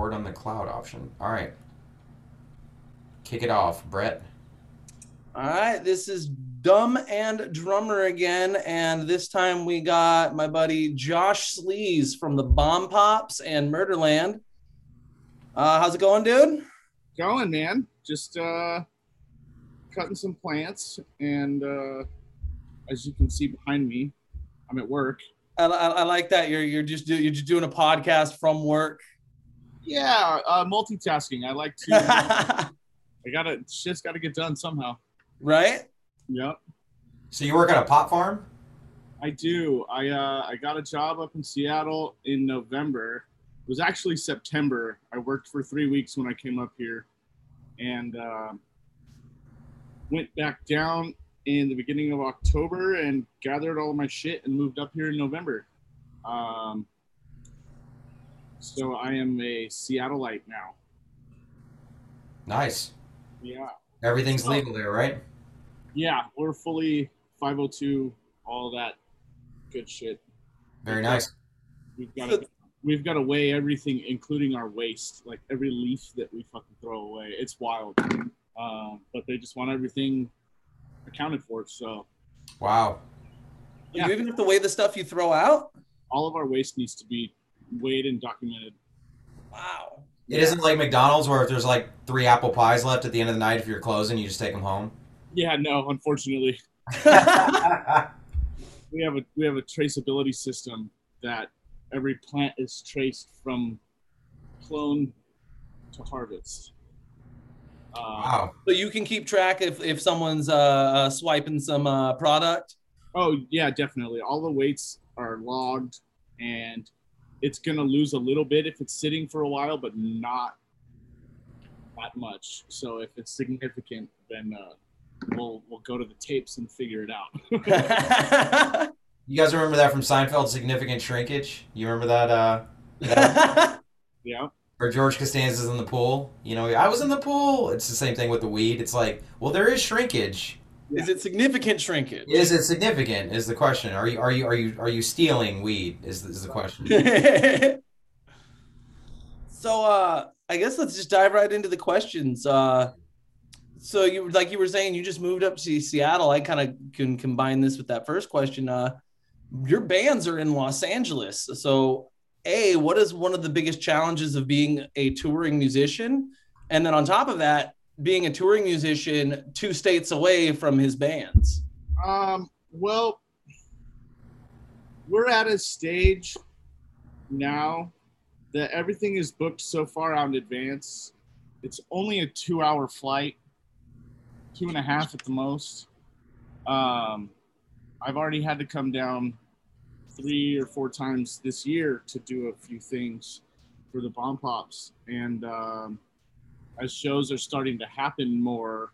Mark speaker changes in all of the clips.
Speaker 1: record on the cloud option. All right. Kick it off, Brett.
Speaker 2: All right, this is Dumb and Drummer again, and this time we got my buddy Josh Sleaze from the Bomb Pops and Murderland. Uh, how's it going, dude?
Speaker 3: Going, man. Just uh, cutting some plants, and uh, as you can see behind me, I'm at work.
Speaker 2: I, I, I like that you're you're just do, you're just doing a podcast from work.
Speaker 3: Yeah, uh, multitasking. I like to. I gotta shit's got to get done somehow.
Speaker 2: right?
Speaker 3: Yep,
Speaker 1: So you work at a pot farm?
Speaker 3: I do. I uh, I got a job up in Seattle in November. It was actually September. I worked for three weeks when I came up here, and uh, went back down in the beginning of October and gathered all of my shit and moved up here in November. Um, so I am a Seattleite now.
Speaker 1: Nice.
Speaker 3: Yeah.
Speaker 1: Everything's legal there, right?
Speaker 3: Yeah, we're fully 502, all that good shit.
Speaker 1: Very nice.
Speaker 3: We've got to, we've got to weigh everything, including our waste, like every leaf that we fucking throw away. It's wild. Um, but they just want everything accounted for. So
Speaker 1: Wow.
Speaker 3: Yeah.
Speaker 2: You even have to weigh the stuff you throw out.
Speaker 3: all of our waste needs to be weighed and documented.
Speaker 2: Wow.
Speaker 1: It isn't like McDonald's where if there's like three apple pies left at the end of the night if you're closing, you just take them home.
Speaker 3: Yeah, no, unfortunately, we have a we have a traceability system that every plant is traced from clone to harvest. Uh,
Speaker 1: wow.
Speaker 2: So you can keep track if if someone's uh, uh swiping some uh product.
Speaker 3: Oh yeah, definitely. All the weights are logged, and it's gonna lose a little bit if it's sitting for a while, but not that much. So if it's significant, then uh, we'll we'll go to the tapes and figure it out.
Speaker 1: You guys remember that from Seinfeld, Significant Shrinkage? You remember that? Uh, that
Speaker 3: yeah.
Speaker 1: Or George Costanza's in the pool? You know, I was in the pool. It's the same thing with the weed. It's like, well, there is shrinkage.
Speaker 2: Is it significant shrinkage?
Speaker 1: Is it significant? Is the question. Are you are you are you are you stealing weed? Is is the question.
Speaker 2: so uh I guess let's just dive right into the questions. Uh so you like you were saying you just moved up to Seattle. I kind of can combine this with that first question. Uh your bands are in Los Angeles. So A, what is one of the biggest challenges of being a touring musician? And then on top of that, being a touring musician two states away from his bands.
Speaker 3: Um, well, we're at a stage now that everything is booked so far out in advance. It's only a two hour flight, two and a half at the most. Um, I've already had to come down three or four times this year to do a few things for the bomb pops. And um, as shows are starting to happen more,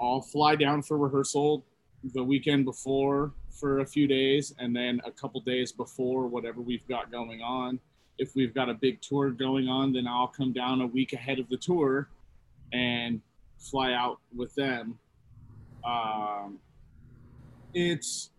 Speaker 3: I'll fly down for rehearsal the weekend before for a few days and then a couple days before whatever we've got going on. If we've got a big tour going on then i'll come down a week ahead of the tour and fly out with them. Um, it's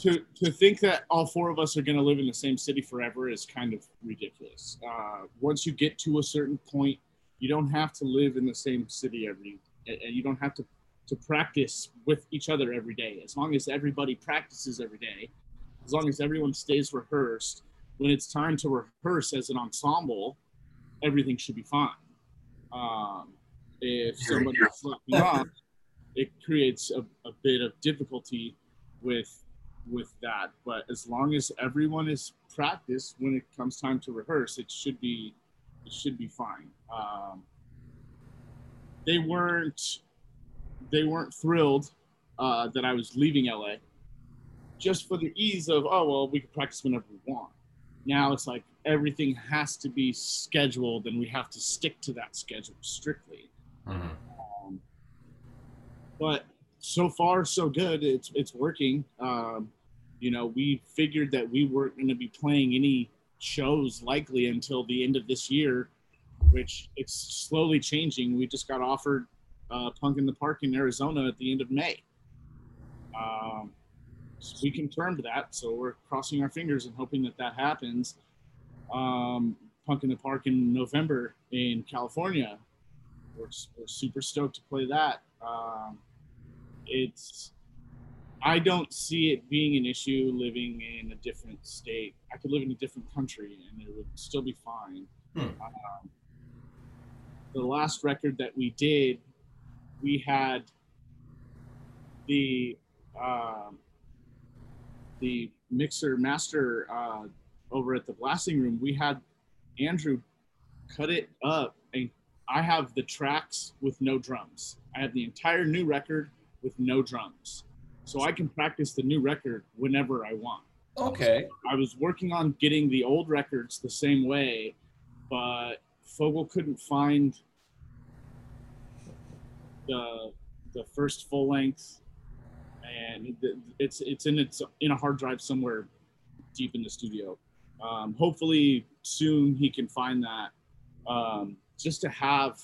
Speaker 3: to to think that all four of us are going to live in the same city forever is kind of ridiculous uh, once you get to a certain point you don't have to live in the same city every and you don't have to to practice with each other every day. As long as everybody practices every day, as long as everyone stays rehearsed, when it's time to rehearse as an ensemble, everything should be fine. Um, if somebody is slacking off, it creates a, a bit of difficulty with with that. But as long as everyone is practiced when it comes time to rehearse, it should be it should be fine. Um, they weren't they weren't thrilled uh, that I was leaving LA just for the ease of, oh, well, we can practice whenever we want. Now it's like everything has to be scheduled and we have to stick to that schedule strictly.
Speaker 1: Mhm.
Speaker 3: Um, but so far, so good. It's, it's working. Um, you know, we figured that we weren't going to be playing any shows likely until the end of this year, which it's slowly changing. We just got offered uh, Punk in the Park in Arizona at the end of May. Um, so we confirmed that, so we're crossing our fingers and hoping that that happens. Um, Punk in the Park in November in California. We're, we're super stoked to play that. Um, it's I don't see it being an issue living in a different state. I could live in a different country and it would still be fine.
Speaker 1: Hmm.
Speaker 3: Um, the last record that we did, we had the um, the mixer master uh, over at the blasting room. We had Andrew cut it up, and I have the tracks with no drums. I have the entire new record with no drums so I can practice the new record whenever I want.
Speaker 2: Okay.
Speaker 3: I was working on getting the old records the same way, but Fogel couldn't find the the first full length, and it's it's in it's in a hard drive somewhere deep in the studio. Um, hopefully soon he can find that, um, just to have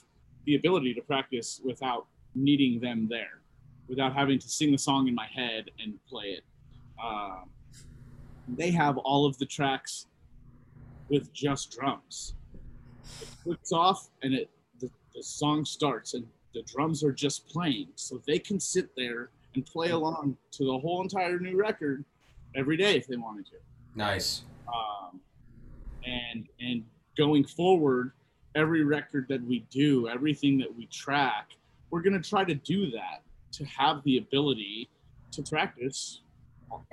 Speaker 3: the ability to practice without needing them there without having to sing the song in my head and play it. Um, they have all of the tracks with just drums. It clicks off and it the, the song starts and the drums are just playing, so they can sit there and play along to the whole entire new record every day if they wanted to.
Speaker 1: Nice.
Speaker 3: Um, and and going forward, every record that we do, everything that we track, we're gonna try to do that to have the ability to practice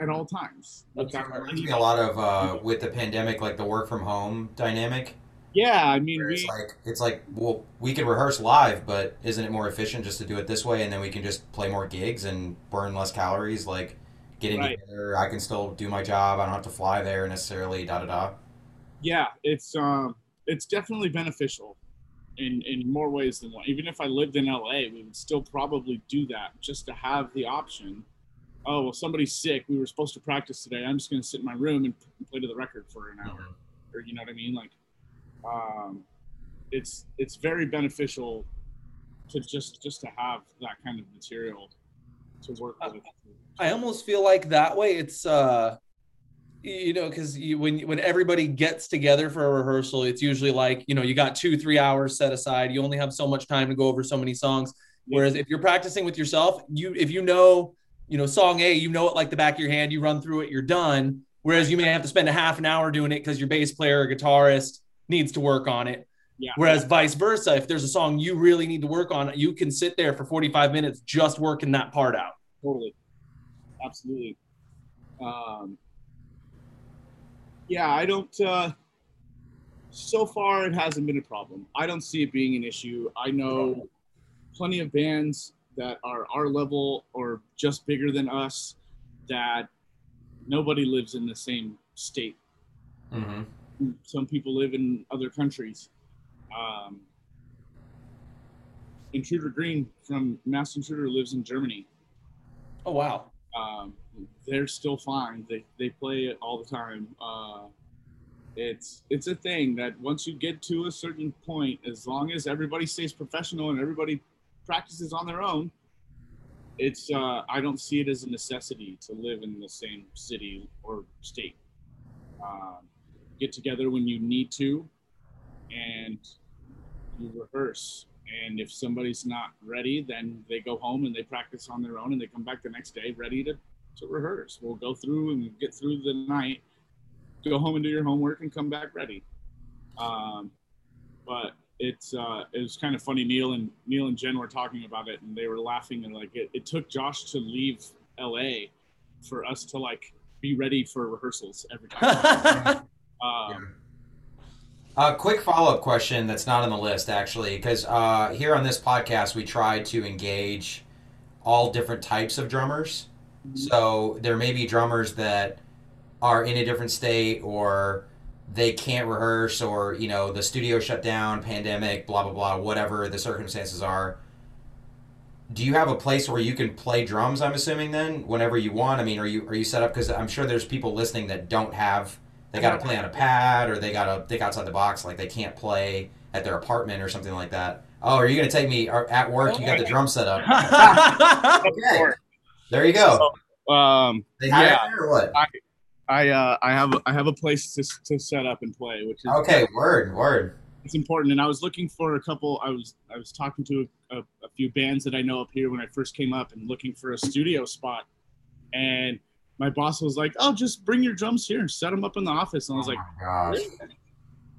Speaker 3: at all times.
Speaker 1: Reminds me a lot of uh, with the pandemic, like the work from home dynamic.
Speaker 3: Yeah, I mean,
Speaker 1: It's like it's like well, we can rehearse live, but isn't it more efficient just to do it this way, and then we can just play more gigs and burn less calories? Like getting
Speaker 3: Right.
Speaker 1: together, I can still do my job. I don't have to fly there necessarily. Da da da.
Speaker 3: yeah, it's um, it's definitely beneficial in in more ways than one. Even if I lived in LA, we would still probably do that just to have the option. Oh well, somebody's sick. We were supposed to practice today. I'm just going to sit in my room and play to the record for an hour, or you know what I mean? Like, um, it's it's very beneficial to just just to have that kind of material to work with.
Speaker 2: I almost feel like that way it's uh you know because when when everybody gets together for a rehearsal it's usually like you know you got two three hours set aside. You only have so much time to go over so many songs. Whereas if you're practicing with yourself you if you know you know song a you know it like the back of your hand you run through it you're done. Whereas you may have to spend a half an hour doing it because your bass player or guitarist needs to work on it.
Speaker 3: Yeah.
Speaker 2: whereas vice versa if there's a song you really need to work on you can sit there for 45 minutes just working that part out.
Speaker 3: Totally. Absolutely. Um yeah i don't uh so far it hasn't been a problem i don't see it being an issue i know plenty of bands that are our level or just bigger than us that nobody lives in the same state
Speaker 1: Mm-hmm.
Speaker 3: some people live in other countries. Um, Intruder Green from Masked Intruder lives in Germany.
Speaker 2: oh wow
Speaker 3: Um, they're still fine. They they play it all the time. Uh, it's it's a thing that once you get to a certain point, as long as everybody stays professional and everybody practices on their own, it's uh, I don't see it as a necessity to live in the same city or state. Um, get together when you need to, and you rehearse. And if somebody's not ready, then they go home and they practice on their own, and they come back the next day ready to to rehearse. We'll go through and get through the night, go home and do your homework, and come back ready. Um, but it's uh, it was kind of funny. Neil and Neil and Jen were talking about it, and they were laughing and like it, it took Josh to leave L.A. for us to like be ready for rehearsals every time. um,
Speaker 1: A quick follow up question that's not on the list, actually, because uh, here on this podcast, we try to engage all different types of drummers. So there may be drummers that are in a different state or they can't rehearse or, you know, the studio shut down, pandemic, blah, blah, blah, whatever the circumstances are. Do you have a place where you can play drums, I'm assuming, then, whenever you want? I mean, are you, are you set up? Because I'm sure there's people listening that don't have they got to play on a pad or they got to think outside the box like they can't play at their apartment or something like that oh are you going to take me or at work you got the drum set up okay there you go
Speaker 3: So, um,
Speaker 1: they have
Speaker 3: yeah.
Speaker 1: or what
Speaker 3: I uh, I have I have a place to, to set up and play, which is
Speaker 1: Okay, word, word.
Speaker 3: it's important. And I was looking for a couple. I was I was talking to a, a few bands that I know up here when I first came up and looking for a studio spot. And my boss was like, "Oh, just bring your drums here and set them up in the office." And I was like,
Speaker 1: oh my gosh.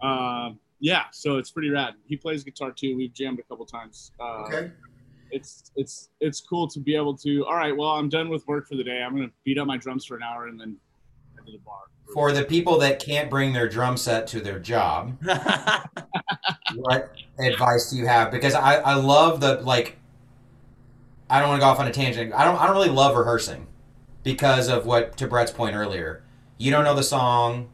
Speaker 3: uh, "Yeah." So it's pretty rad. He plays guitar too. We've jammed a couple times. Uh,
Speaker 1: Okay.
Speaker 3: It's it's it's cool to be able to. All right, well, I'm done with work for the day. I'm gonna beat up my drums for an hour and then head to the bar.
Speaker 1: For the people that can't bring their drum set to their job, what advice do you have? Because I, I love the like I don't want to go off on a tangent. I don't I don't really love rehearsing because of what to Brett's point earlier. You don't know the song,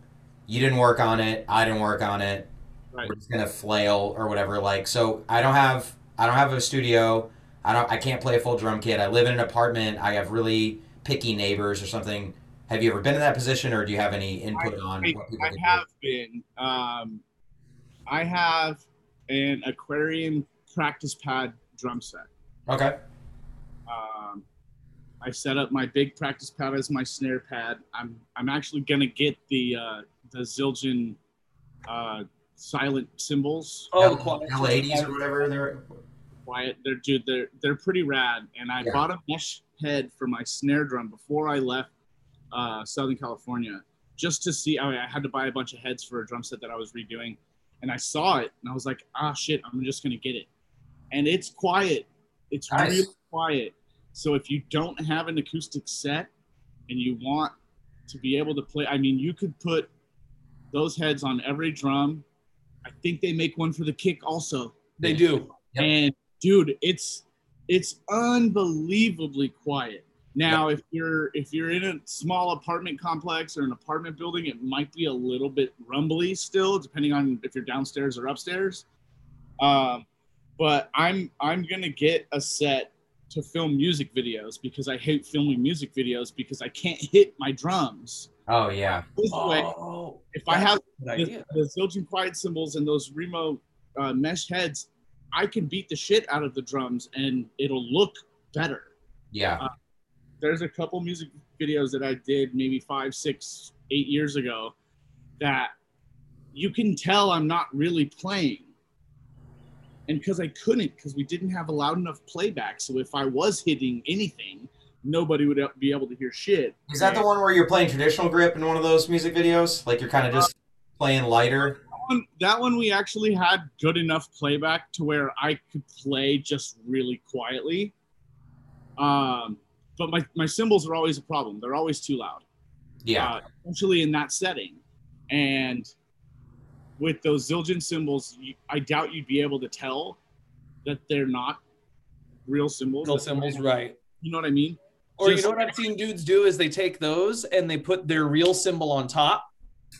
Speaker 1: you didn't work on it, I didn't work on it.
Speaker 3: Right.
Speaker 1: We're just gonna flail or whatever. Like so I don't have I don't have a studio. I don't I can't play a full drum kit. I live in an apartment. I have really picky neighbors or something. Have you ever been in that position or do you have any input on
Speaker 3: I,
Speaker 1: what people
Speaker 3: I
Speaker 1: can
Speaker 3: have been. Um, I have an aquarium practice pad drum set.
Speaker 1: Okay.
Speaker 3: Um, I set up my big practice pad as my snare pad. I'm I'm actually gonna get the uh, the Zildjian uh, silent cymbals.
Speaker 2: oh, the
Speaker 1: L-
Speaker 2: quiet.
Speaker 1: L80s or whatever they're
Speaker 3: Quiet, they're dude, they're they're pretty rad. And I
Speaker 1: Yeah.
Speaker 3: bought a mesh head for my snare drum before I left uh, Southern California, just to see. I, I had to buy a bunch of heads for a drum set that I was redoing, and I saw it, and I was like, ah, shit, I'm just gonna get it. And it's quiet. It's
Speaker 1: Nice.
Speaker 3: really quiet. So if you don't have an acoustic set and you want to be able to play, I mean, you could put those heads on every drum. I think they make one for the kick also.
Speaker 2: They do.
Speaker 1: Yep.
Speaker 3: And dude, it's it's unbelievably quiet. Now, if you're if you're in a small apartment complex or an apartment building, it might be a little bit rumbly still, depending on if you're downstairs or upstairs. Um, but I'm I'm gonna get a set to film music videos because I hate filming music videos because I can't hit my drums.
Speaker 1: Oh yeah.
Speaker 3: This way,
Speaker 2: Oh,
Speaker 3: if I have the,
Speaker 2: idea.
Speaker 3: the Zildjian quiet cymbals and those Remo uh, mesh heads, I can beat the shit out of the drums and it'll look better.
Speaker 1: Yeah.
Speaker 3: Uh, there's a couple music videos that I did maybe five, six, eight years ago that you can tell I'm not really playing. And because I couldn't, because we didn't have a loud enough playback. So if I was hitting anything, nobody would be able to hear shit.
Speaker 1: Is that the one where you're playing traditional grip in one of those music videos? Like you're kind of just playing lighter?
Speaker 3: One, that one we actually had good enough playback to where I could play just really quietly. Um, but my, my cymbals are always a problem. They're always too loud,
Speaker 1: Yeah.
Speaker 3: uh, especially in that setting. And with those Zildjian cymbals, you, I doubt you'd be able to tell that they're not real cymbals.
Speaker 2: Real cymbals, right?
Speaker 3: You know what I mean?
Speaker 2: Or you know what I've seen dudes do is they take those and they put their real cymbal on top.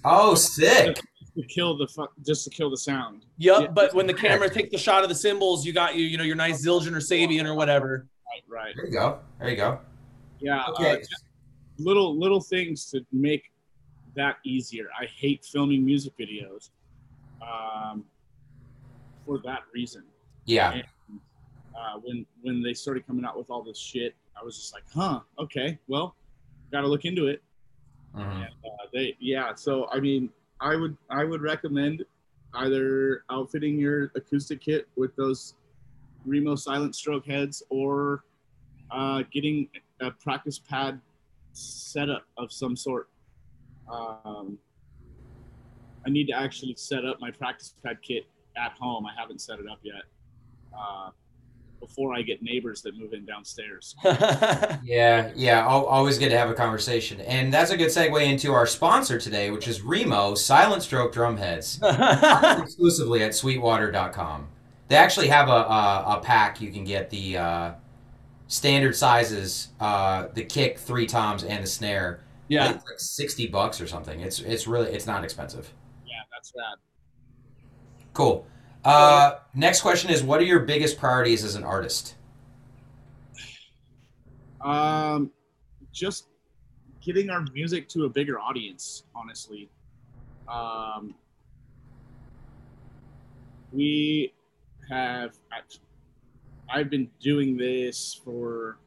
Speaker 1: Oh, sick.
Speaker 3: To kill the fu- just to kill the sound.
Speaker 2: Yep.
Speaker 3: Yeah.
Speaker 2: But when the camera takes the shot of the cymbals, you got you, you know, your nice Zildjian or Sabian or whatever.
Speaker 3: Right, right.
Speaker 1: There you go. There you go.
Speaker 3: Yeah. uh,
Speaker 1: Okay.
Speaker 3: just little little things to make that easier. I hate filming music videos um, for that reason.
Speaker 1: Yeah.
Speaker 3: And, uh, when when they started coming out with all this shit, I was just like, huh, okay, well, got to look into it.
Speaker 1: Mhm.
Speaker 3: And, uh, they yeah. So I mean, I would I would recommend either outfitting your acoustic kit with those Remo silent stroke heads or uh, getting a practice pad setup of some sort. Um, I need to actually set up my practice pad kit at home. I haven't set it up yet. Uh, before I get neighbors that move in downstairs.
Speaker 1: Yeah, yeah. Always good to have a conversation. And that's a good segue into our sponsor today, which is Remo Silent Stroke Drum Heads. exclusively at sweetwater.com. They actually have a, a, a pack you can get the uh, standard sizes, uh, the kick, three toms, and the snare.
Speaker 2: Yeah.
Speaker 1: it's like sixty bucks or something. It's it's really it's not expensive.
Speaker 3: Yeah, that's rad.
Speaker 1: Cool. Uh, next question is, what are your biggest priorities as an artist?
Speaker 3: Um, just getting our music to a bigger audience, honestly. Um, we have, I've been doing this for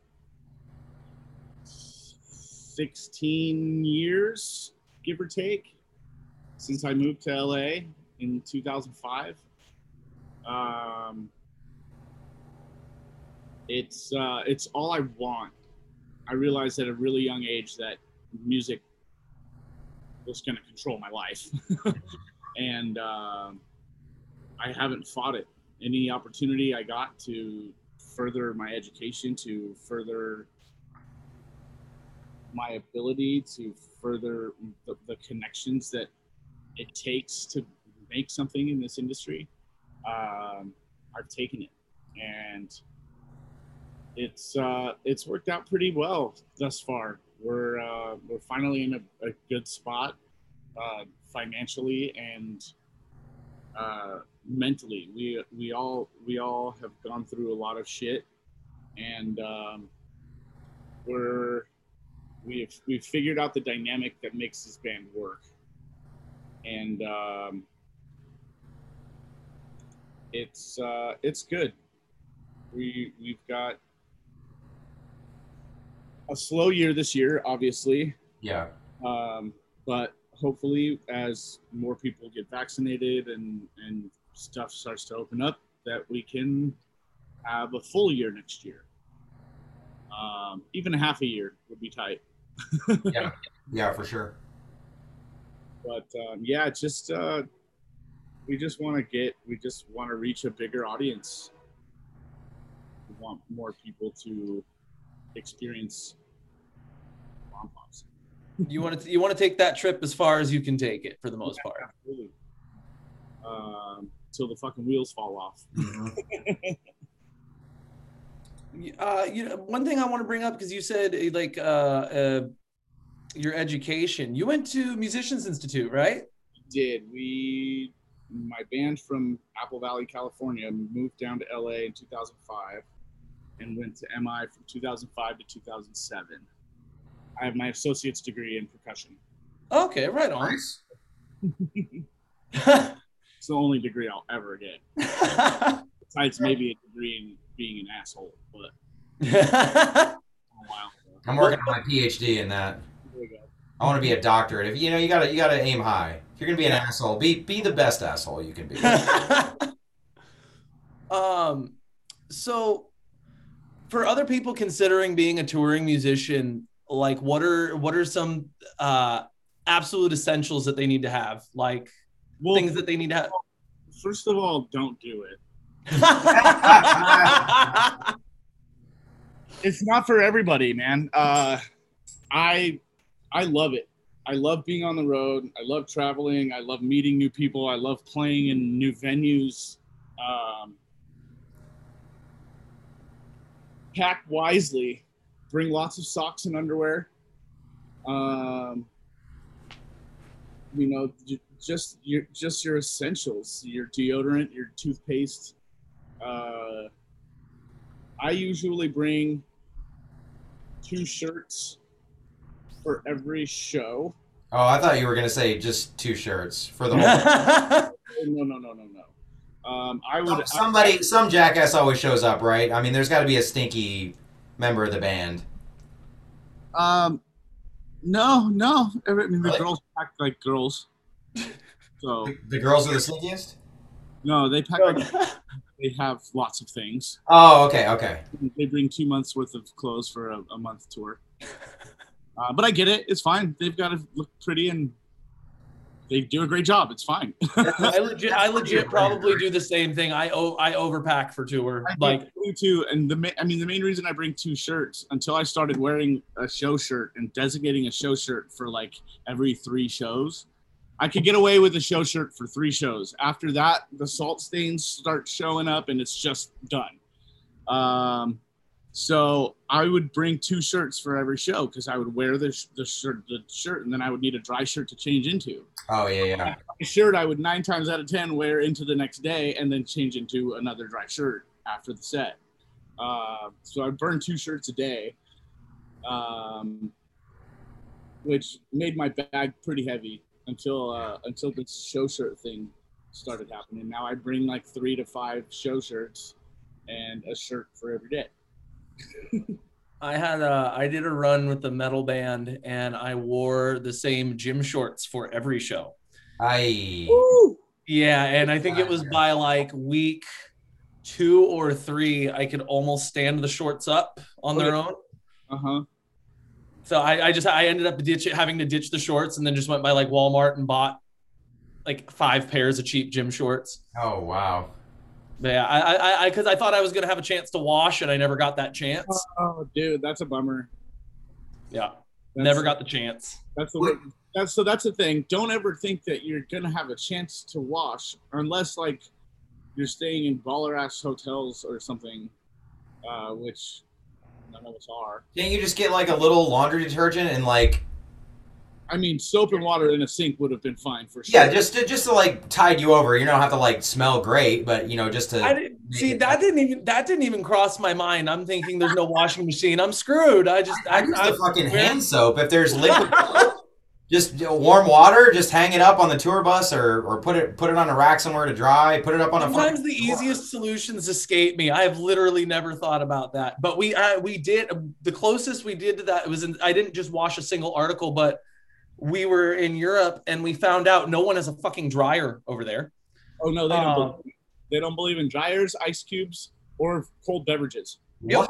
Speaker 3: 16 years. give or take, since I moved to LA in 2005. Um, it's uh, it's all I want. I realized at a really young age that music was going to control my life, and um I haven't fought it. Any opportunity I got to further my education, to further my ability to further the, the connections that it takes to make something in this industry, um, I've taken it, and it's uh, it's worked out pretty well thus far. We're uh, we're finally in a, a good spot uh, financially and uh, mentally. We we all we all have gone through a lot of shit, and um, we're we've we've figured out the dynamic that makes this band work, and um, it's uh, it's good. We we've got a slow year this year, obviously,
Speaker 1: Yeah.
Speaker 3: um, but hopefully, as more people get vaccinated and and stuff starts to open up, that we can have a full year next year. Um, even a half a year would be tight.
Speaker 1: Yeah, Yeah, for sure.
Speaker 3: But um, yeah, just uh, we just want to get, we just want to reach a bigger audience. We want more people to experience Bomb Pops.
Speaker 2: You want to you want to take that trip as far as you can take it for the most part.
Speaker 3: Absolutely. Um, till the fucking wheels fall off.
Speaker 1: Mhm.
Speaker 2: Uh, you know, one thing I want to bring up because you said uh, like uh, uh, your education. You went to Musicians Institute, right?
Speaker 3: did. We, my band from Apple Valley, California, moved down to LA in 2005 and went to MI from 2005 to 2007. I have my associate's degree in percussion.
Speaker 2: Okay, right on.
Speaker 3: It's the only degree I'll ever get, besides maybe a degree in being an asshole. But oh, wow.
Speaker 1: I'm working on my PhD in that.
Speaker 3: There we go.
Speaker 1: I want to be a doctorate. If you know, you gotta you gotta aim high. If you're gonna be an asshole, be be the best asshole you can be.
Speaker 2: um, so for other people considering being a touring musician, like what are what are some uh absolute essentials that they need to have? Like
Speaker 3: Well,
Speaker 2: things that they need to have.
Speaker 3: first of all, don't do it. it's not for everybody, man. Uh, I I love it. I love being on the road. I love traveling. I love meeting new people. I love playing in new venues. Um, pack wisely. Bring lots of socks and underwear. Um, you know, just your just your essentials. Your deodorant, your toothpaste. Uh, I usually bring two shirts for every show.
Speaker 1: Oh, I thought you were gonna say just two shirts for the whole.
Speaker 3: Oh, No, no, no, no, no. Um, I would
Speaker 1: Somebody, some jackass always shows up, right? I mean, there's got to be a stinky member of the band.
Speaker 3: Um, no, no. I mean, the
Speaker 1: Really?
Speaker 3: girls pack like girls. So
Speaker 1: The, the girls are the stinkiest.
Speaker 3: no, they pack like they have lots of things.
Speaker 1: Oh, okay, okay.
Speaker 3: They bring two months worth of clothes for a, a month tour. Uh, but I get it. It's fine. They've got to look pretty and they do a great job. It's fine.
Speaker 2: I legit, I legit probably do the same thing. I o- I overpack for tour.
Speaker 3: I
Speaker 2: Like,
Speaker 3: do too. And the ma- I mean, the main reason I bring two shirts until I started wearing a show shirt and designating a show shirt for like every three shows. I could get away with a show shirt for three shows. After that, the salt stains start showing up, and it's just done. Um, so I would bring two shirts for every show because I would wear the, sh- the shirt, the shirt, and then I would need a dry shirt to change into.
Speaker 1: Oh yeah, yeah.
Speaker 3: A shirt I would nine times out of ten wear into the next day, and then change into another dry shirt after the set. Uh, so I burn two shirts a day, um, which made my bag pretty heavy until uh, until this show shirt thing started happening. Now I bring like three to five show shirts and a shirt for every day.
Speaker 2: I had a I did a run with the metal band and I wore the same gym shorts for every show.
Speaker 1: I
Speaker 2: Yeah, and I think it was by like week two or three, I could almost stand the shorts up on their own.
Speaker 3: Uh huh.
Speaker 2: So I, I just I ended up ditch having to ditch the shorts and then just went by like Walmart and bought like five pairs of cheap gym shorts.
Speaker 1: oh wow.
Speaker 2: But yeah, I I I because I thought I was gonna have a chance to wash and I never got that chance.
Speaker 3: Oh, dude, that's a bummer.
Speaker 2: Yeah,
Speaker 3: That's,
Speaker 2: never got the chance.
Speaker 3: That's the way. that's so that's the thing. Don't ever think that you're gonna have a chance to wash unless like you're staying in baller ass hotels or something, uh, which none of us are.
Speaker 1: Can't you just get like a little laundry detergent and like
Speaker 3: I mean, soap and water in a sink would have been fine for sure.
Speaker 1: yeah, just to, just to like tide you over. You don't have to like smell great, but you know, just to
Speaker 2: I didn't see
Speaker 1: it-
Speaker 2: that didn't even that didn't even cross my mind. I'm thinking there's no washing machine. I'm screwed. I just I,
Speaker 1: I use
Speaker 2: I,
Speaker 1: the fucking hand soap. If there's liquid, just warm water, just hang it up on the tour bus or, or put it put it on a rack somewhere to dry. Put it up on a.
Speaker 2: Sometimes the
Speaker 1: floor.
Speaker 2: easiest solutions escape me. I have literally never thought about that. But we uh, we did the closest we did to that was in, I didn't just wash a single article, but we were in Europe and we found out no one has a fucking dryer over there.
Speaker 3: Oh no, they don't.
Speaker 2: Uh,
Speaker 3: believe, they don't believe in dryers, ice cubes, or cold beverages,
Speaker 2: Yep.
Speaker 1: What?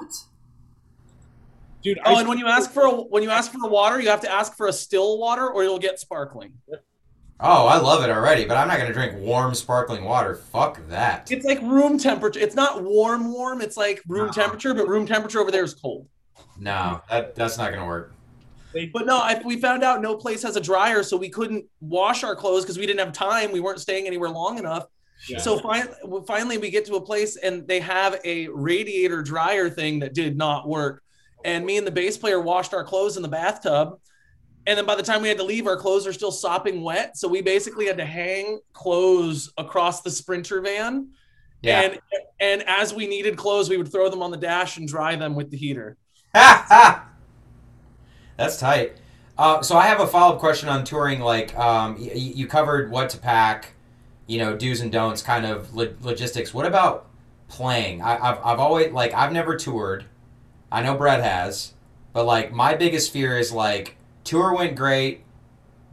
Speaker 3: dude.
Speaker 2: Oh, and when you ask for a, when you ask for the water, you have to ask for a still water or you'll get sparkling.
Speaker 1: Oh, I love it already, but I'm not gonna drink warm sparkling water. Fuck that.
Speaker 2: It's like room temperature. It's not warm warm. It's like room
Speaker 1: No.
Speaker 2: temperature, but room temperature over there is cold.
Speaker 1: No, that that's not gonna work.
Speaker 2: But no, I, we found out no place has a dryer, so we couldn't wash our clothes because we didn't have time. We weren't staying anywhere long enough.
Speaker 3: yeah.
Speaker 2: So fin- finally, we get to a place and they have a radiator dryer thing that did not work. And me and the bass player washed our clothes in the bathtub. And then by the time we had to leave, our clothes are still sopping wet. So we basically had to hang clothes across the Sprinter van.
Speaker 1: Yeah.
Speaker 2: And and as we needed clothes, we would throw them on the dash and dry them with the heater.
Speaker 1: That's tight. Uh, so I have a follow up question on touring. Like, um, y- you covered what to pack, you know, do's and don'ts, kind of lo- logistics. What about playing? I, I've I've always like I've never toured. I know Brett has, but like my biggest fear is like tour went great,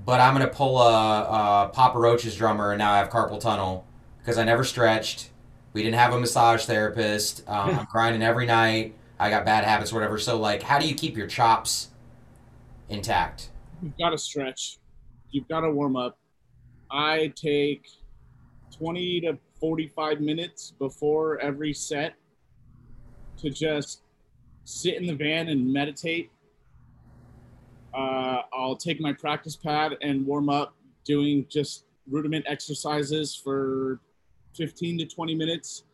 Speaker 1: but I'm gonna pull a, a Papa Roach's drummer and now I have carpal tunnel because I never stretched. We didn't have a massage therapist. Um, I'm grinding every night. I got bad habits, whatever. So like, how do you keep your chops intact?
Speaker 3: You've got to stretch. You've got to warm up. I take 20 to 45 minutes before every set to just sit in the van and meditate. Uh, I'll take my practice pad and warm up doing just rudiment exercises for 15 to 20 minutes.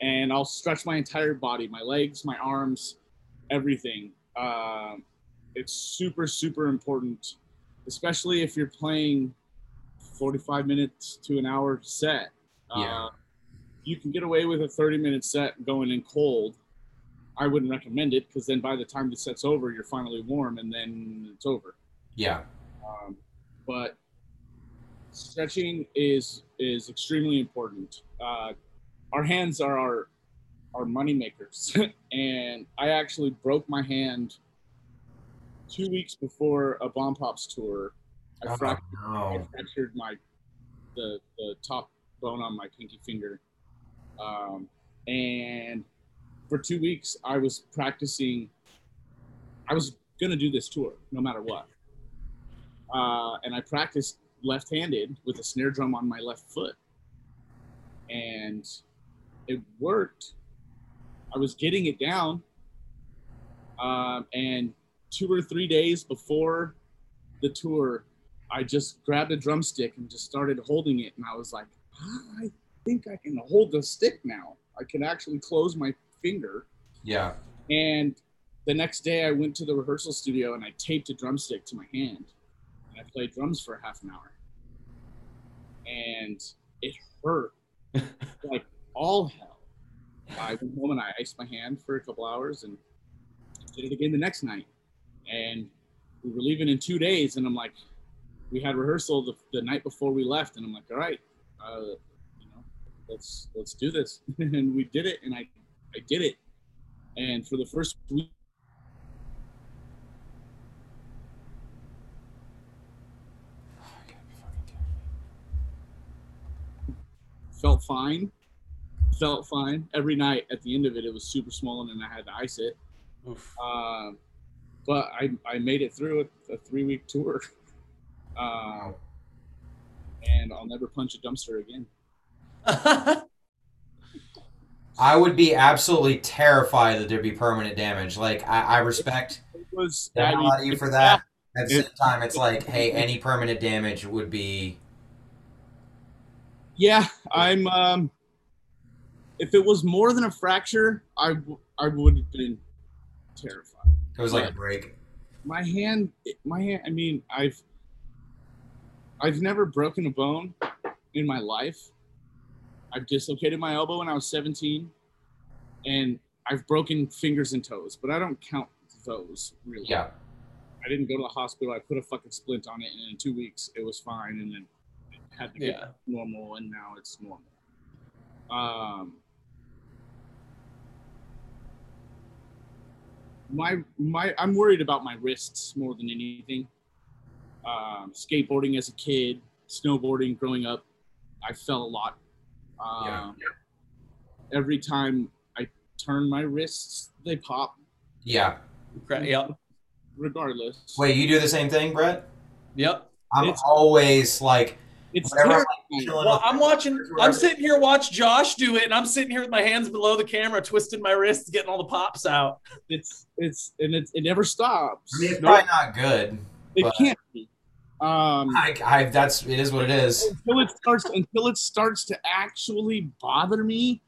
Speaker 3: And I'll stretch my entire body, my legs, my arms, everything. Um, it's super super important especially if you're playing 45 minutes to an hour set.
Speaker 1: Yeah.
Speaker 3: uh, you can get away with a 30 minute set going in cold. I wouldn't recommend it because then by the time the set's over you're finally warm and then it's over.
Speaker 1: Yeah.
Speaker 3: um, but stretching is is extremely important. Uh, our hands are our our money makers. And i actually broke my hand two weeks before a bomb pops tour i
Speaker 1: Oh,
Speaker 3: fractured, I fractured my the the top bone on my pinky finger. Um, and for two weeks i was practicing i was gonna do this tour no matter what. Uh, and I practiced left-handed with a snare drum on my left foot, and it worked. I was getting it down, um, and two or three days before the tour, I just grabbed a drumstick and just started holding it, and I was like, "Ah, I think I can hold the stick now. I can actually close my finger.
Speaker 1: Yeah.
Speaker 3: And the next day, I went to the rehearsal studio and I taped a drumstick to my hand, and I played drums for half an hour. And it hurt like all hell. I went home and I iced my hand for a couple hours and did it again the next night and we were leaving in two days and i'm like we had rehearsal the, the night before we left and i'm like all right uh, you know let's let's do this. And we did it and i i did it. And for the first week felt fine felt fine. Every night at the end of it it was super swollen and i had to ice it. Uh, but I, I made it through a, a three week tour. Uh, and I'll never punch a dumpster again.
Speaker 1: I would be absolutely terrified that there'd be permanent damage. Like I, I respect
Speaker 3: It was
Speaker 1: the
Speaker 3: I mean,
Speaker 1: for that. At the
Speaker 3: It-
Speaker 1: same time, it's like, hey, any permanent damage would be
Speaker 3: Yeah, I'm. Um, if it was more than a fracture, I w- I would have been terrified.
Speaker 1: It was like a break.
Speaker 3: My hand, my hand. I mean, I've I've never broken a bone in my life. I've dislocated my elbow when I was 17, and I've broken fingers and toes, but I don't count those really.
Speaker 1: Yeah.
Speaker 3: I didn't go to the hospital. I put a fucking splint on it, and in two weeks it was fine, and then it had to get
Speaker 2: yeah.
Speaker 3: normal, and now it's normal. Um, my my I'm worried about my wrists more than anything. Um, skateboarding as a kid, snowboarding growing up, I fell a lot. Um, Every time I turn my wrists, they pop.
Speaker 1: Yeah.
Speaker 2: Cra- Yep.
Speaker 3: Regardless,
Speaker 1: Wait, you do the same thing, Brett?
Speaker 2: Yep.
Speaker 1: I'm
Speaker 3: It's-
Speaker 1: always like,
Speaker 3: it's
Speaker 1: whenever I'm
Speaker 3: terrifying.
Speaker 1: like, chilling
Speaker 2: Well, I'm watching. I'm sitting here watch Josh do it, and I'm sitting here with my hands below the camera, twisting my wrists, getting all the pops out.
Speaker 3: It's it's and it's, it never stops.
Speaker 1: I mean, it's
Speaker 3: No,
Speaker 1: probably not good.
Speaker 3: it can't be. Um,
Speaker 1: I, I, that's it is what it is.
Speaker 3: until it starts until it starts to actually bother me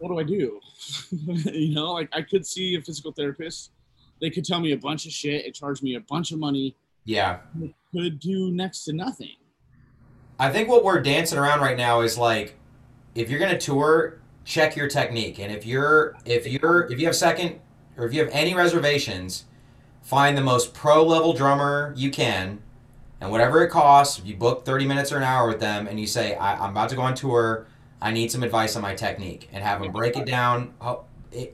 Speaker 3: what do i do you know like i could see a physical therapist they could tell me a bunch of shit and charge me a bunch of money
Speaker 1: Yeah.
Speaker 3: could do next to nothing
Speaker 1: I think what we're dancing around right now is like, if you're gonna tour, check your technique, and if you're if you're if you have second or if you have any reservations, find the most pro level drummer you can, and whatever it costs, you book thirty minutes or an hour with them, and you say, I, "I'm about to go on tour. I need some advice on my technique," and have them break it down, oh,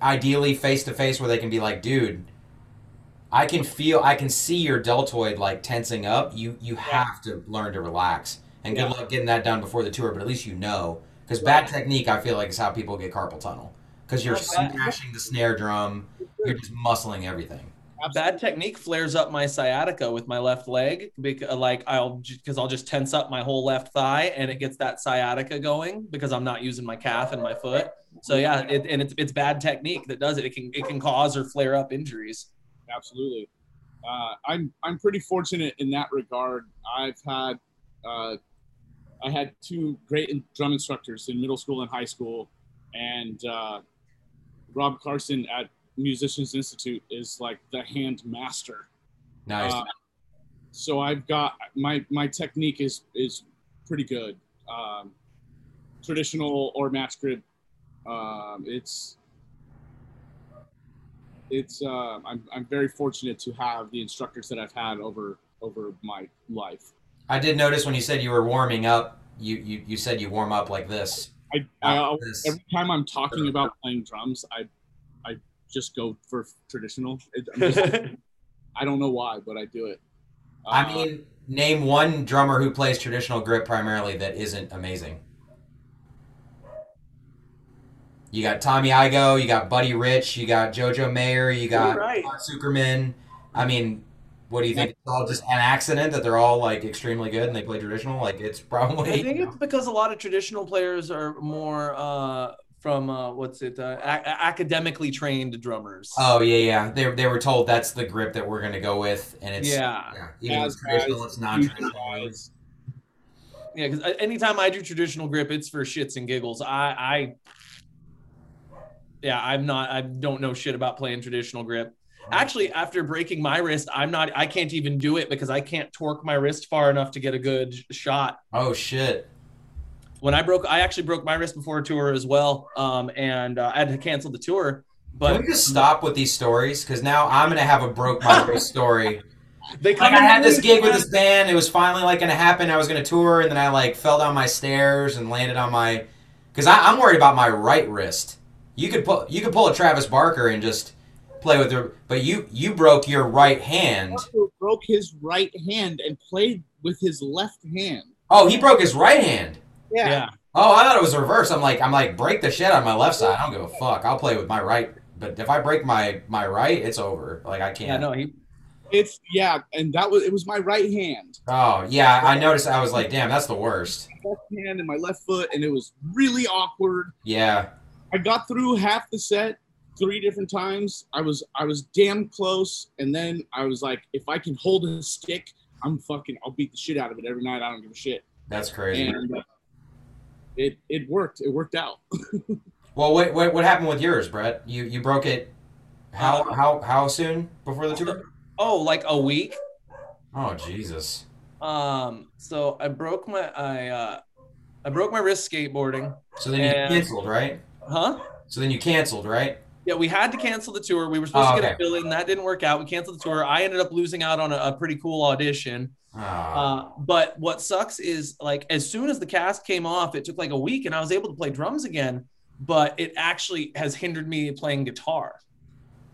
Speaker 1: ideally face to face, where they can be like, "Dude." I can feel, I can see your deltoid like tensing up. You you have to learn to relax. And good
Speaker 2: Yeah.
Speaker 1: luck getting that done before the tour, but at least you know. Because bad technique, I feel like, is how people get carpal tunnel. Because you're
Speaker 2: Well, bad-
Speaker 1: smashing the snare drum, you're just muscling everything.
Speaker 2: Bad technique flares up my sciatica with my left leg because like I'll because I'll just tense up my whole left thigh and it gets that sciatica going because I'm not using my calf and my foot. So yeah, it, and it's it's bad technique that does it. It can it can cause or flare up injuries.
Speaker 3: Absolutely uh, i'm i'm pretty fortunate in that regard i've had uh, i had two great drum instructors in middle school and high school and uh, rob carson at musicians institute is like the hand master
Speaker 1: Nice.
Speaker 3: Uh, so I've got my my technique is is pretty good. Um, traditional or match grip. Um, it's it's uh, I'm I'm very fortunate to have the instructors that I've had over over my life.
Speaker 1: I did notice when you said you were warming up, you, you, you said you warm up like this.
Speaker 3: I, I
Speaker 1: this.
Speaker 3: every time I'm talking about playing drums, I I just go for traditional. It, I'm just- I don't know why, but I do it.
Speaker 1: I
Speaker 3: Uh,
Speaker 1: mean, name one drummer who plays traditional grip primarily that isn't amazing. You got Tommy Igoe, you got Buddy Rich, you got JoJo Mayer, you got
Speaker 2: You're right.
Speaker 1: Todd I mean, what do you think? It's all just an accident that they're all like extremely good and they play traditional. Like it's probably.
Speaker 2: I think it's because a lot of traditional players are more uh, from uh, what's it uh, a- academically trained drummers.
Speaker 1: Oh yeah, yeah. They they were told that's the grip that we're gonna go with, and it's
Speaker 2: yeah.
Speaker 1: yeah. Even
Speaker 3: As
Speaker 1: traditional,
Speaker 3: guys,
Speaker 1: it's non-traditional.
Speaker 3: guys.
Speaker 2: Yeah, because anytime I do traditional grip, it's for shits and giggles. I, I, yeah, I'm not. I don't know shit about playing traditional grip. Actually, after breaking my wrist, I'm not. I can't even do it because I can't torque my wrist far enough to get a good shot.
Speaker 1: Oh shit.
Speaker 2: When I broke, I actually broke my wrist before a tour as well, um, and uh, I had to cancel the tour.
Speaker 1: Can
Speaker 2: But
Speaker 1: we just stop with these stories? Because now I'm gonna have a broke my wrist story.
Speaker 2: they come
Speaker 1: Like I had this gig with this band. It was finally like gonna happen. I was gonna tour, and then I like fell down my stairs and landed on my. Because I'm worried about my right wrist. You could pull you could pull a Travis Barker and just play with her, but you you broke your right hand.
Speaker 3: Barker broke his right hand and played with his left hand.
Speaker 1: Oh, he broke his right hand.
Speaker 3: Yeah.
Speaker 2: Yeah,
Speaker 1: Oh, I thought it was reverse. I'm like, I'm like, break the shit on my left side. I don't give a fuck. I'll play with my right. But if I break my my right, it's over. Like I can't.
Speaker 2: Yeah, no, he.
Speaker 3: It's yeah, and that was it was my right hand,
Speaker 1: Oh yeah, I noticed. I was like, damn, that's the worst.
Speaker 3: left hand and my left foot, and it was really awkward.
Speaker 1: Yeah.
Speaker 3: I got through half the set three different times. I was I was damn close, and then I was like, if I can hold a stick, I'm fucking. I'll beat the shit out of it every night. I don't give a shit.
Speaker 1: That's crazy.
Speaker 3: And uh, it it worked. It worked out.
Speaker 1: Well, what, what what happened with yours, Brett? You you broke it. How
Speaker 2: Uh,
Speaker 1: how how soon before the tour?
Speaker 2: Oh, like a week.
Speaker 1: Oh Jesus.
Speaker 2: Um, so I broke my I uh I broke my wrist skateboarding.
Speaker 1: So then you
Speaker 2: And-
Speaker 1: canceled, right?
Speaker 2: Huh?
Speaker 1: So then you canceled, right?
Speaker 2: Yeah, we had to cancel the tour. We were supposed
Speaker 1: Oh,
Speaker 2: to get
Speaker 1: okay.
Speaker 2: a fill in. That didn't work out. We canceled the tour. I ended up losing out on a, a pretty cool audition.
Speaker 1: Ah.
Speaker 2: Uh, but what sucks is like as soon as the cast came off, it took like a week and I was able to play drums again, but it actually has hindered me playing guitar.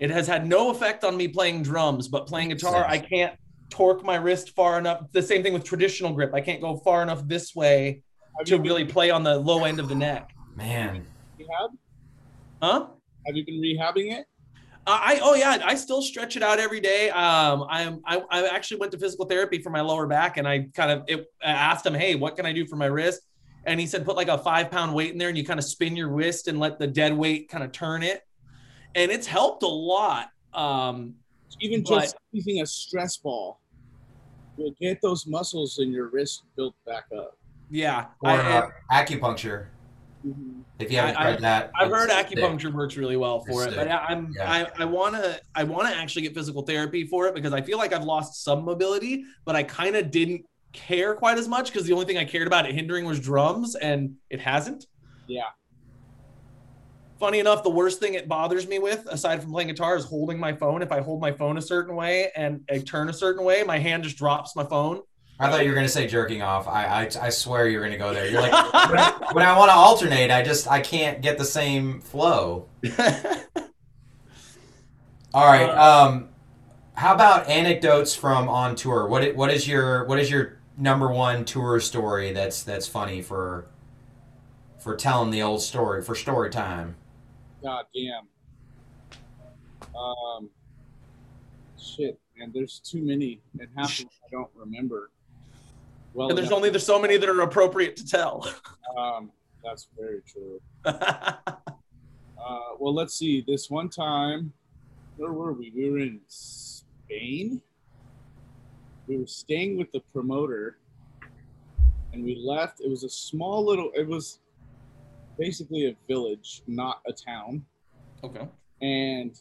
Speaker 2: It has had no effect on me playing drums, but playing guitar, I can't torque my wrist far enough. The same thing with traditional grip. I can't go far enough this way to really play on the low end of the neck.
Speaker 1: Man.
Speaker 3: Been rehab?
Speaker 2: Huh?
Speaker 3: Have you been rehabbing it?
Speaker 2: I oh yeah, I still stretch it out every day. Um, I'm I, I actually went to physical therapy for my lower back, and I kind of it, I asked him, hey, what can I do for my wrist? And he said, put like a five pound weight in there, and you kind of spin your wrist and let the dead weight kind of turn it, and it's helped a lot. Um,
Speaker 3: Even
Speaker 2: But-
Speaker 3: just using a stress ball will get those muscles in your wrist built back up.
Speaker 2: yeah,
Speaker 1: Or
Speaker 2: I,
Speaker 1: uh, acupuncture. Mm-hmm. If you haven't
Speaker 2: I-
Speaker 1: tried that,
Speaker 2: I've heard
Speaker 1: it's sick.
Speaker 2: acupuncture works really well for
Speaker 1: It's
Speaker 2: it, but
Speaker 1: sick.
Speaker 2: I- I'm
Speaker 1: Yeah.
Speaker 2: I, I wanna I wanna actually get physical therapy for it because I feel like I've lost some mobility, but I kind of didn't care quite as much because the only thing I cared about it hindering was drums, and it hasn't.
Speaker 3: Yeah.
Speaker 2: Funny enough, the worst thing it bothers me with, aside from playing guitar, is holding my phone. If I hold my phone a certain way and I turn a certain way, my hand just drops my phone.
Speaker 1: I thought you were gonna say jerking off. I I, I swear you're gonna go there. You're like when I, when I want to alternate, I just I can't get the same flow. All right. Um, how about anecdotes from on tour? What what is your what is your number one tour story that's that's funny for for telling the old story for story time?
Speaker 3: God damn. Um, shit, man. There's too many, and half of them I don't remember. Well,
Speaker 2: and there's
Speaker 3: enough.
Speaker 2: only there's so many that are appropriate to tell.
Speaker 3: um, that's very true. Uh, well, let's see. This one time, where were we? We were in Spain. We were staying with the promoter, and we left. It was a small little. It was basically a village, not a town.
Speaker 2: okay.
Speaker 3: and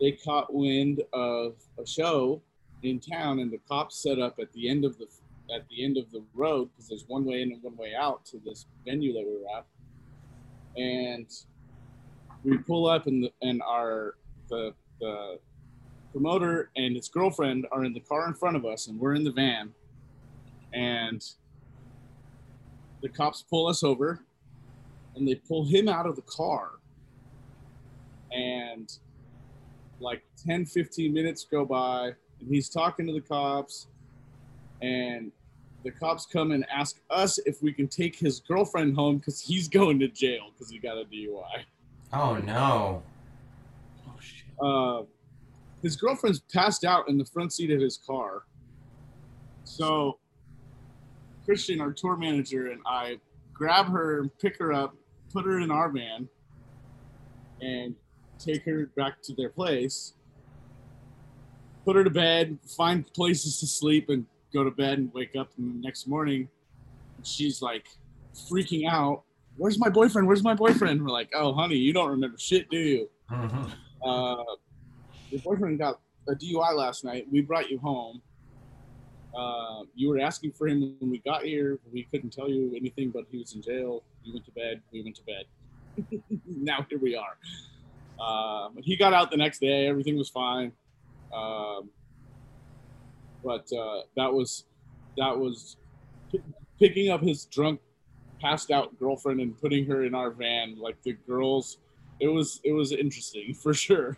Speaker 3: they caught wind of a show in town and the cops set up at the end of the at the end of the road because there's one way in and one way out to this venue that we were at. And we pull up and the, and our the the promoter and his girlfriend are in the car in front of us and we're in the van. And the cops pull us over and they pull him out of the car. And like 10 15 minutes go by and he's talking to the cops and the cops come and ask us if we can take his girlfriend home because he's going to jail because he got a dui
Speaker 1: Oh no.
Speaker 2: Oh shit.
Speaker 3: uh, his girlfriend's passed out in the front seat of his car. So Christian, our tour manager, and I grab her and pick her up, put her in our van, and take her back to their place. Put her to bed, find places to sleep, and go to bed and wake up and the next morning. She's like freaking out. Where's my boyfriend? Where's my boyfriend? We're like, oh, honey, you don't remember shit, do you?
Speaker 1: Mhm.
Speaker 3: uh, your boyfriend got a DUI last night. We brought you home. Uh, you were asking for him when we got here. We couldn't tell you anything, but he was in jail. You went to bed. We went to bed. now here we are. Uh, but he got out the next day. Everything was fine. Um, but uh, that was that was p- picking up his drunk, passed out girlfriend and putting her in our van. Like the girls it was it was interesting for sure.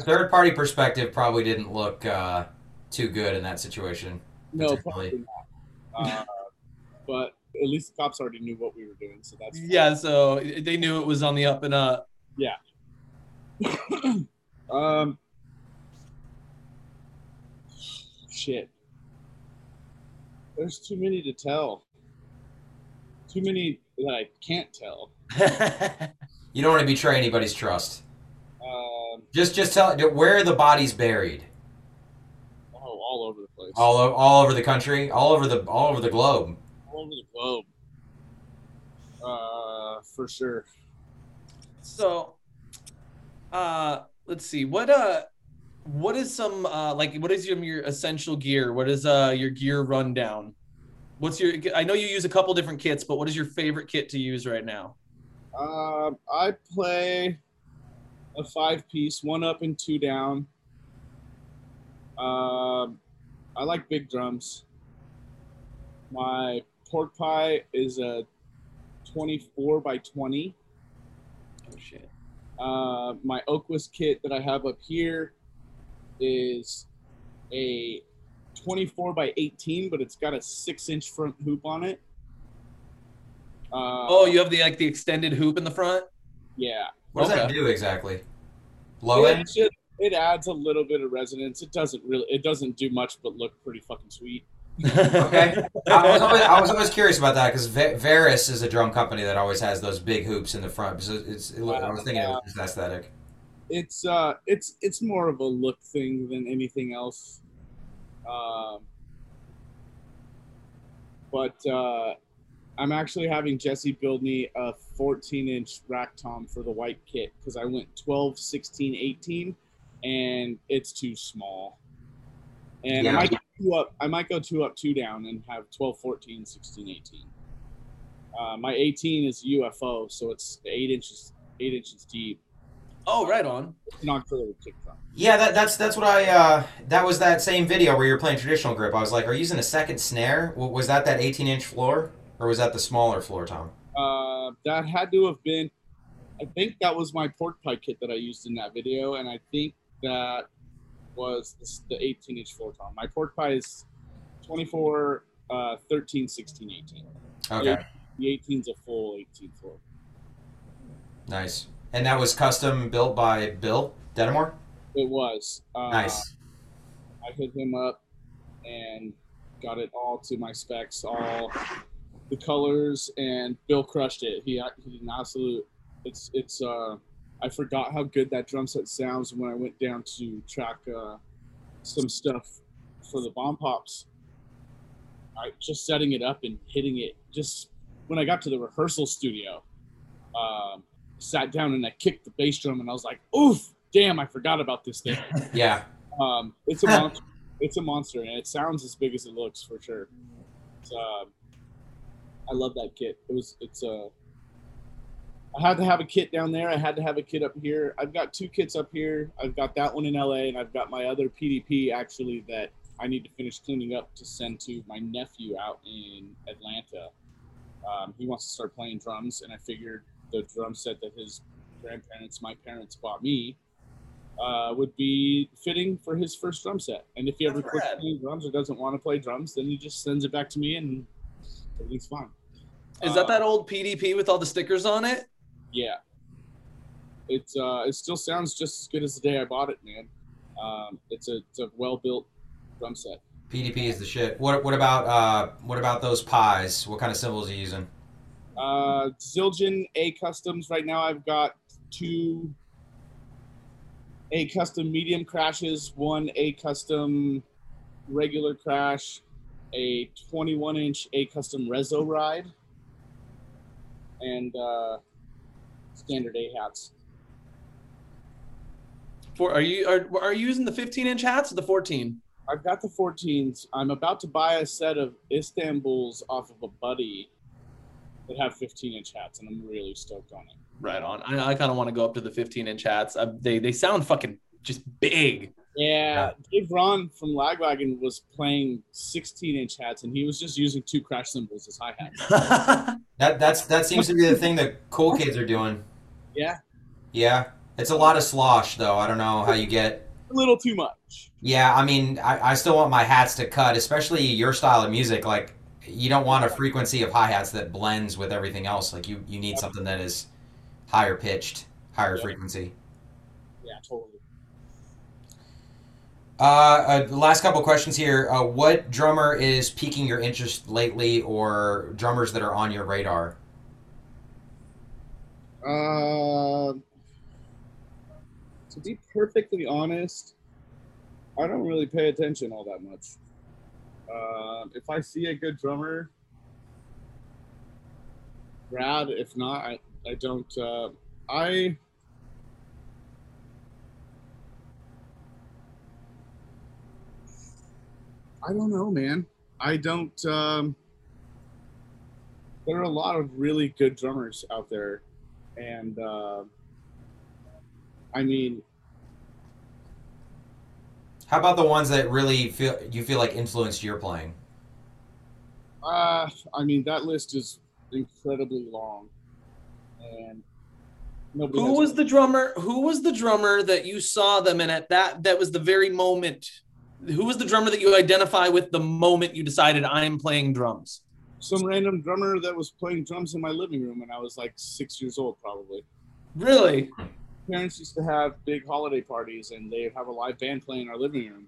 Speaker 1: Third party perspective probably didn't look uh, too good in that situation.
Speaker 3: no, probably not. Uh, but at least the cops already knew what we were doing, so that's fine.
Speaker 2: Yeah, so they knew it was on the up and up. Yeah.
Speaker 3: um, shit. There's too many to tell. Too many that I can't tell.
Speaker 1: You don't want to betray anybody's trust.
Speaker 3: Um,
Speaker 1: Just just tell where are the bodies buried?
Speaker 3: oh, all over the place.
Speaker 1: All o- all over the country, all over the all over the globe.
Speaker 3: all over the globe. Uh, for sure.
Speaker 2: so, uh, let's see. What uh, what is some uh, like what is your your essential gear? What is uh your gear rundown? What's your? I know you use a couple different kits, but what is your favorite kit to use right now?
Speaker 3: Um, I play a five piece, one up and two down. Um, I like big drums. My pork pie is a 24 by 20.
Speaker 2: Oh shit.
Speaker 3: Uh, my Oakwist kit that I have up here is a 24 by 18, but it's got a six inch front hoop on it. Uh,
Speaker 2: Oh, you have the like the extended hoop in the front.
Speaker 3: yeah.
Speaker 1: What does that do exactly? Low end.
Speaker 3: It, just- it adds a little bit of resonance. It doesn't really. It doesn't do much, but look pretty fucking sweet.
Speaker 1: Okay. I was always, I was always curious about that because Varus is a drum company that always has those big hoops in the front. So it's, it, I was thinking it was just aesthetic.
Speaker 3: It's uh, it's it's more of a look thing than anything else. Um, but uh, I'm actually having Jesse build me a 14 inch rack tom for the white kit because I went 12, 16, 18, and it's too small. And
Speaker 1: Yeah.
Speaker 3: I might go two up. I might go two up, two down, and have 12, 14, 16, 18. Uh, my 18 is UFO, so it's eight inches, eight inches deep.
Speaker 2: Oh, right on.
Speaker 3: It's not clearly kick drum.
Speaker 1: Yeah, that, that's that's what I. Uh, that was that same video where you were playing traditional grip. I was like, are you using a second snare? Was that that 18 inch floor, or was that the smaller floor, Tom?
Speaker 3: Uh, that had to have been. I think that was my pork pie kit that I used in that video, and I think that was the, the 18 inch floor tom. My pork pie is 24, uh, 13, 16, 18.
Speaker 1: Okay,
Speaker 3: The 18's a full 18 floor.
Speaker 1: nice. And that was custom built by Bill Detamore.
Speaker 3: It was. Uh,
Speaker 1: Nice.
Speaker 3: I hit him up and got it all to my specs, all the colors, and Bill crushed it. He he did an absolute. It's it's. Uh, I forgot how good that drum set sounds when I went down to track uh, some stuff for the bomb pops. I just setting it up and hitting it. Just when I got to the rehearsal studio, um, sat down and I kicked the bass drum and I was like, "Oof, damn! I forgot about this thing."
Speaker 1: Yeah,
Speaker 3: Um, it's a monster. it's a monster, and it sounds as big as it looks for sure. It's, um, I love that kit. It was. It's Uh, I had to have a kit down there. I had to have a kit up here. I've got two kits up here. I've got that one in LA, and I've got my other PDP actually that I need to finish cleaning up to send to my nephew out in Atlanta. Um, he wants to start playing drums, and I figured the drum set that his grandparents, my parents, bought me uh, would be fitting for his first drum set. And if he ever
Speaker 2: That's
Speaker 3: quits playing drums or doesn't want to play drums, then he just sends it back to me and everything's fine.
Speaker 2: Is
Speaker 3: Uh,
Speaker 2: that that old PDP with all the stickers on it?
Speaker 3: Yeah. It's uh, it still sounds just as good as the day I bought it, man. Um, it's a it's a well built drum set.
Speaker 1: PDP is the shit. What what about uh what about those pies? What kind of cymbals are you using?
Speaker 3: Uh, Zildjian A customs. Right now, I've got two A custom medium crashes, one A custom regular crash, a 21 inch A custom Rezo ride, and uh, standard A hats.
Speaker 2: For are you are are you using the 15 inch hats or the 14?
Speaker 3: I've got the 14s. I'm about to buy a set of Istanbuls off of a buddy that have 15 inch hats, and I'm really stoked on it.
Speaker 2: Right on. I, I kind of want to go up to the 15 inch hats. Uh, they they sound fucking just big.
Speaker 3: Yeah, Dave Raun from Lagwagon was playing 16 inch hats, and he was just using two crash cymbals as hi hats.
Speaker 1: That that's that seems to be the thing that cool kids are doing.
Speaker 3: Yeah,
Speaker 1: Yeah, it's a lot of slosh though. I don't know how you get.
Speaker 3: a little too much.
Speaker 1: Yeah, I mean, I, I still want my hats to cut, especially your style of music. Like, you don't want a frequency of hi hats that blends with everything else. Like you you need something that is higher pitched, higher
Speaker 3: Yeah.
Speaker 1: frequency.
Speaker 3: Yeah, totally.
Speaker 1: Uh, uh, last couple questions here. Uh, what drummer is piquing your interest lately, or drummers that are on your radar?
Speaker 3: Uh, to be perfectly honest, I don't really pay attention all that much. Um, if I see a good drummer, rad. If not, I, I don't. Uh, I I don't know, man. I don't. Um, there are a lot of really good drummers out there, and uh, I mean,
Speaker 1: How about the ones that really feel you feel like influenced your playing?
Speaker 3: uh, I mean that list is incredibly long, and nobody.
Speaker 2: Who
Speaker 3: has-
Speaker 2: was the drummer? Who was the drummer that you saw them and at that that was the very moment? Who was the drummer that you identify with the moment you decided I'm playing drums?
Speaker 3: some random drummer that was playing drums in my living room when I was like six years old, probably.
Speaker 2: Really?
Speaker 3: Parents used to have big holiday parties, and they'd have a live band playing in our living room.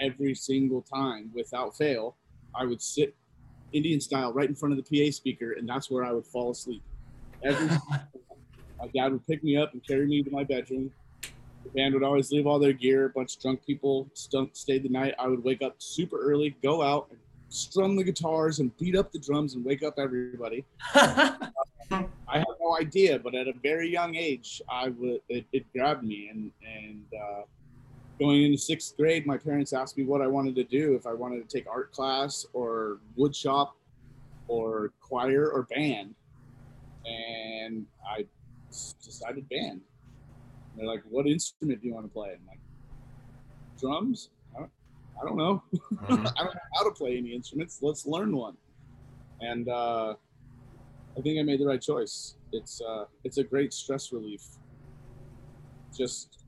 Speaker 3: Every single time, without fail, I would sit Indian style right in front of the PA speaker, and that's where I would fall asleep. Every my dad would pick me up and carry me to my bedroom. The band would always leave all their gear. A bunch of drunk people stunk, stayed the night. I would wake up super early, go out, and strum the guitars and beat up the drums and wake up everybody. I had no idea, but at a very young age, I would it, it grabbed me, and and uh, going into sixth grade, my parents asked me what I wanted to do, if I wanted to take art class or wood shop, or choir or band, and I decided band. They're like, "What instrument do you want to play?" I'm like, "Drums." I don't, know.
Speaker 1: Mhm.
Speaker 3: I don't know how to play any instruments. Let's learn one. And uh, I think I made the right choice. It's uh, it's a great stress relief. Just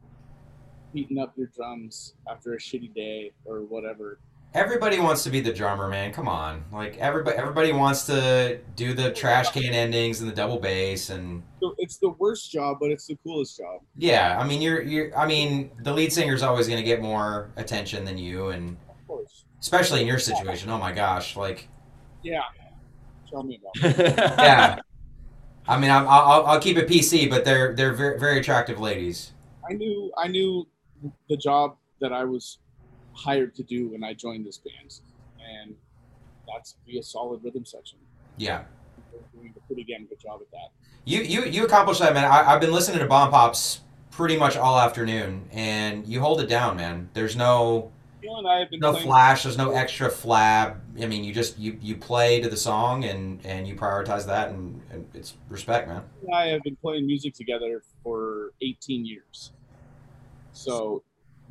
Speaker 3: beating up your drums after a shitty day or whatever.
Speaker 1: Everybody wants to be the drummer, man. Come on, like everybody. Everybody wants to do the trash can endings and the double bass, and
Speaker 3: it's the worst job, but it's the coolest job.
Speaker 1: yeah. I mean, you're you're. I mean, the lead singer's always going to get more attention than you, and
Speaker 3: Of course.
Speaker 1: especially in your situation. Oh my gosh, like
Speaker 3: Yeah. Tell me about
Speaker 1: yeah. I mean, I'm, I'll I'll keep it PC, but they're they're very very attractive ladies.
Speaker 3: I knew I knew the job that I was hired to do when I joined this band, and that's be a solid rhythm section.
Speaker 1: Yeah.
Speaker 3: We're doing a pretty damn good job at that.
Speaker 1: You you you accomplished that, man. I, I've been listening to Bomb Pops pretty much all afternoon, and you hold it down, man. There's no
Speaker 3: Neil and I have been
Speaker 1: no flash. There's no extra flab. I mean, you just you you play to the song, and and you prioritize that, and, and it's respect, man.
Speaker 3: I have been playing music together for 18 years. So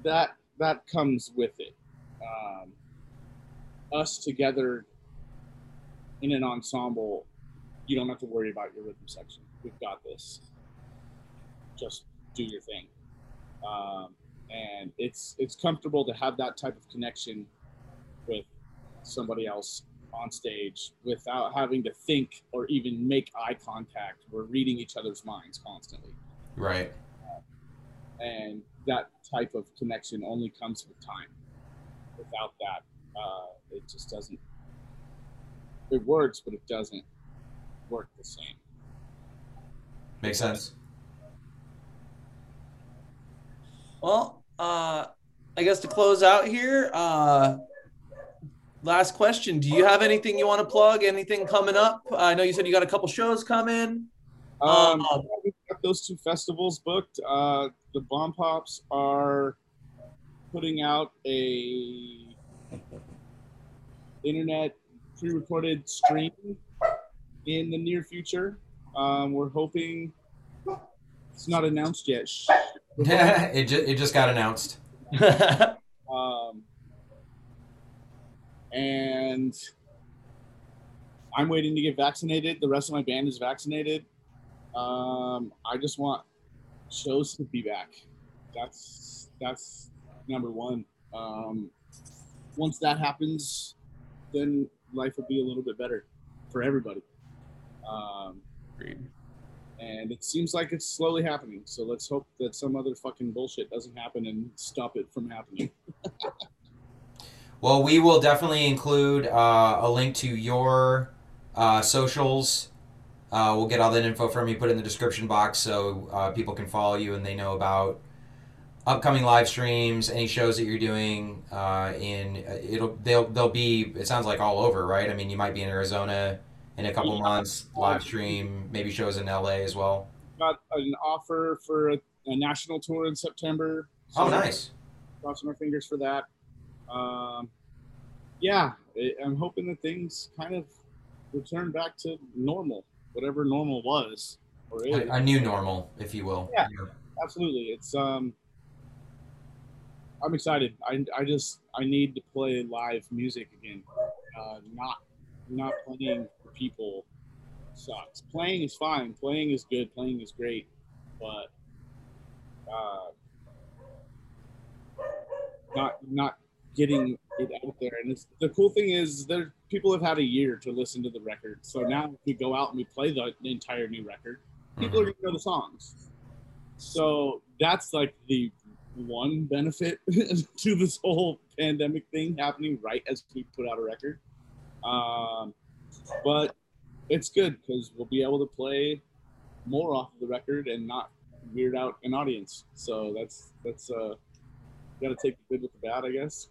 Speaker 3: that that comes with it. Um, us together in an ensemble, you don't have to worry about your rhythm section. We've got this. Just do your thing. Um, and it's it's comfortable to have that type of connection with somebody else on stage without having to think or even make eye contact. We're reading each other's minds constantly.
Speaker 1: Right.
Speaker 3: And that type of connection only comes with time. Without that, uh, it just doesn't. It works, but it doesn't work the same.
Speaker 1: Makes sense.
Speaker 2: Well, uh, I guess to close out here, uh, last question: Do you have anything you want to plug? Anything coming up? I know you said you got a couple shows coming.
Speaker 3: Um, we've got those two festivals booked. Uh, the Bomb Pops are putting out a internet pre-recorded stream in the near future. Um, we're hoping it's not announced yet. Shh.
Speaker 1: it just it just got announced.
Speaker 3: Um, and I'm waiting to get vaccinated. The rest of my band is vaccinated. Um, I just want shows to be back. That's that's number one. Um, once that happens, then life will be a little bit better for everybody. Um, and it seems like it's slowly happening. So let's hope that some other fucking bullshit doesn't happen and stop it from happening.
Speaker 1: Well, we will definitely include uh, a link to your uh, socials. Uh, we'll get all that info from you, put it in the description box so uh, people can follow you and they know about upcoming live streams, any shows that you're doing. Uh, in it'll they'll they'll be. It sounds like all over, right? I mean, you might be in Arizona in a couple months, live stream, maybe shows in LA as well.
Speaker 3: Got an offer for a, a national tour in September.
Speaker 1: Oh, nice.
Speaker 3: Crossing our fingers for that. Um, yeah, I'm hoping that things kind of return back to normal, whatever normal was or is.
Speaker 1: A, a new normal, if you will.
Speaker 3: Yeah. absolutely. It's um i'm excited. I i just i need to play live music again. Uh not not playing for people sucks. Playing is fine. Playing is good. Playing is great. But uh not not getting it out there and the cool thing is there people have had a year to listen to the record so now if we go out and we play the, the entire new record people are
Speaker 1: Mhm.
Speaker 3: gonna know the songs so that's like the one benefit to this whole pandemic thing happening right as we put out a record. Um, but it's good because we'll be able to play more off of the record and not weird out an audience. So that's that's uh, got to take the good with the bad, I guess.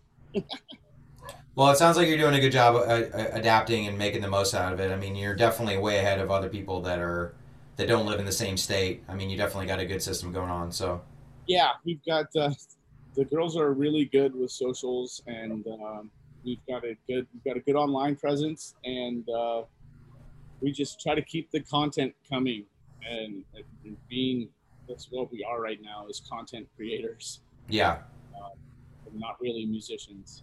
Speaker 1: Well, it sounds like you're doing a good job uh, uh, adapting and making the most out of it. I mean, you're definitely way ahead of other people that are that don't live in the same state. I mean, you definitely got a good system going on. So,
Speaker 3: Yeah, we've got uh, the girls are really good with socials, and um, we've got a good we've got a good online presence, and uh, we just try to keep the content coming and, and being that's what we are right now is content creators,
Speaker 1: yeah,
Speaker 3: and not really musicians.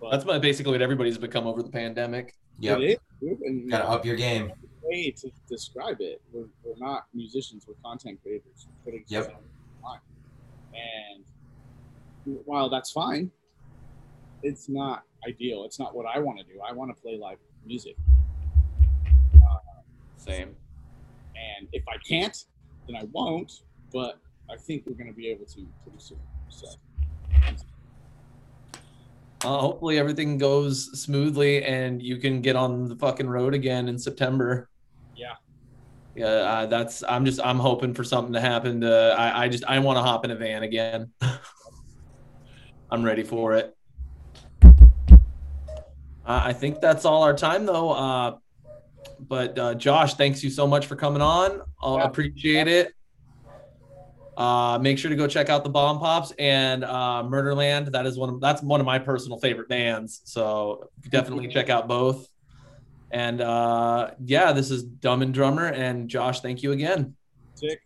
Speaker 3: But
Speaker 2: That's what- basically what everybody's become over the pandemic.
Speaker 1: yep.
Speaker 3: it is, dude, and
Speaker 1: Got to up your game.
Speaker 3: way to describe it. We're, we're not musicians, we're content creators. We're putting
Speaker 1: Yep.
Speaker 3: online. And while that's fine, it's not ideal. It's not what I want to do. I want to play live music.
Speaker 2: Uh, Same.
Speaker 3: And if I can't, then I won't. But I think we're going to be able to pretty soon. So
Speaker 2: Uh, hopefully everything goes smoothly and you can get on the fucking road again in September.
Speaker 3: Yeah.
Speaker 2: Yeah, uh, that's. I'm just. I'm hoping for something to happen. To I. I just. I want to hop in a van again. I'm ready for it. Uh, I think that's all our time though. Uh, but uh, Josh, thanks you so much for coming on. I
Speaker 3: Yeah.
Speaker 2: appreciate it. Uh, make sure to go check out the Bomb Pops and uh, Murderland. That is one. Of, that's one of my personal favorite bands. So definitely check out both. And uh, yeah, this is Dumb and Drummer and Josh. Thank you again.
Speaker 3: sick.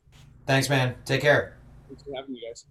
Speaker 1: Thanks, man. Take care.
Speaker 3: Thanks for having me, guys.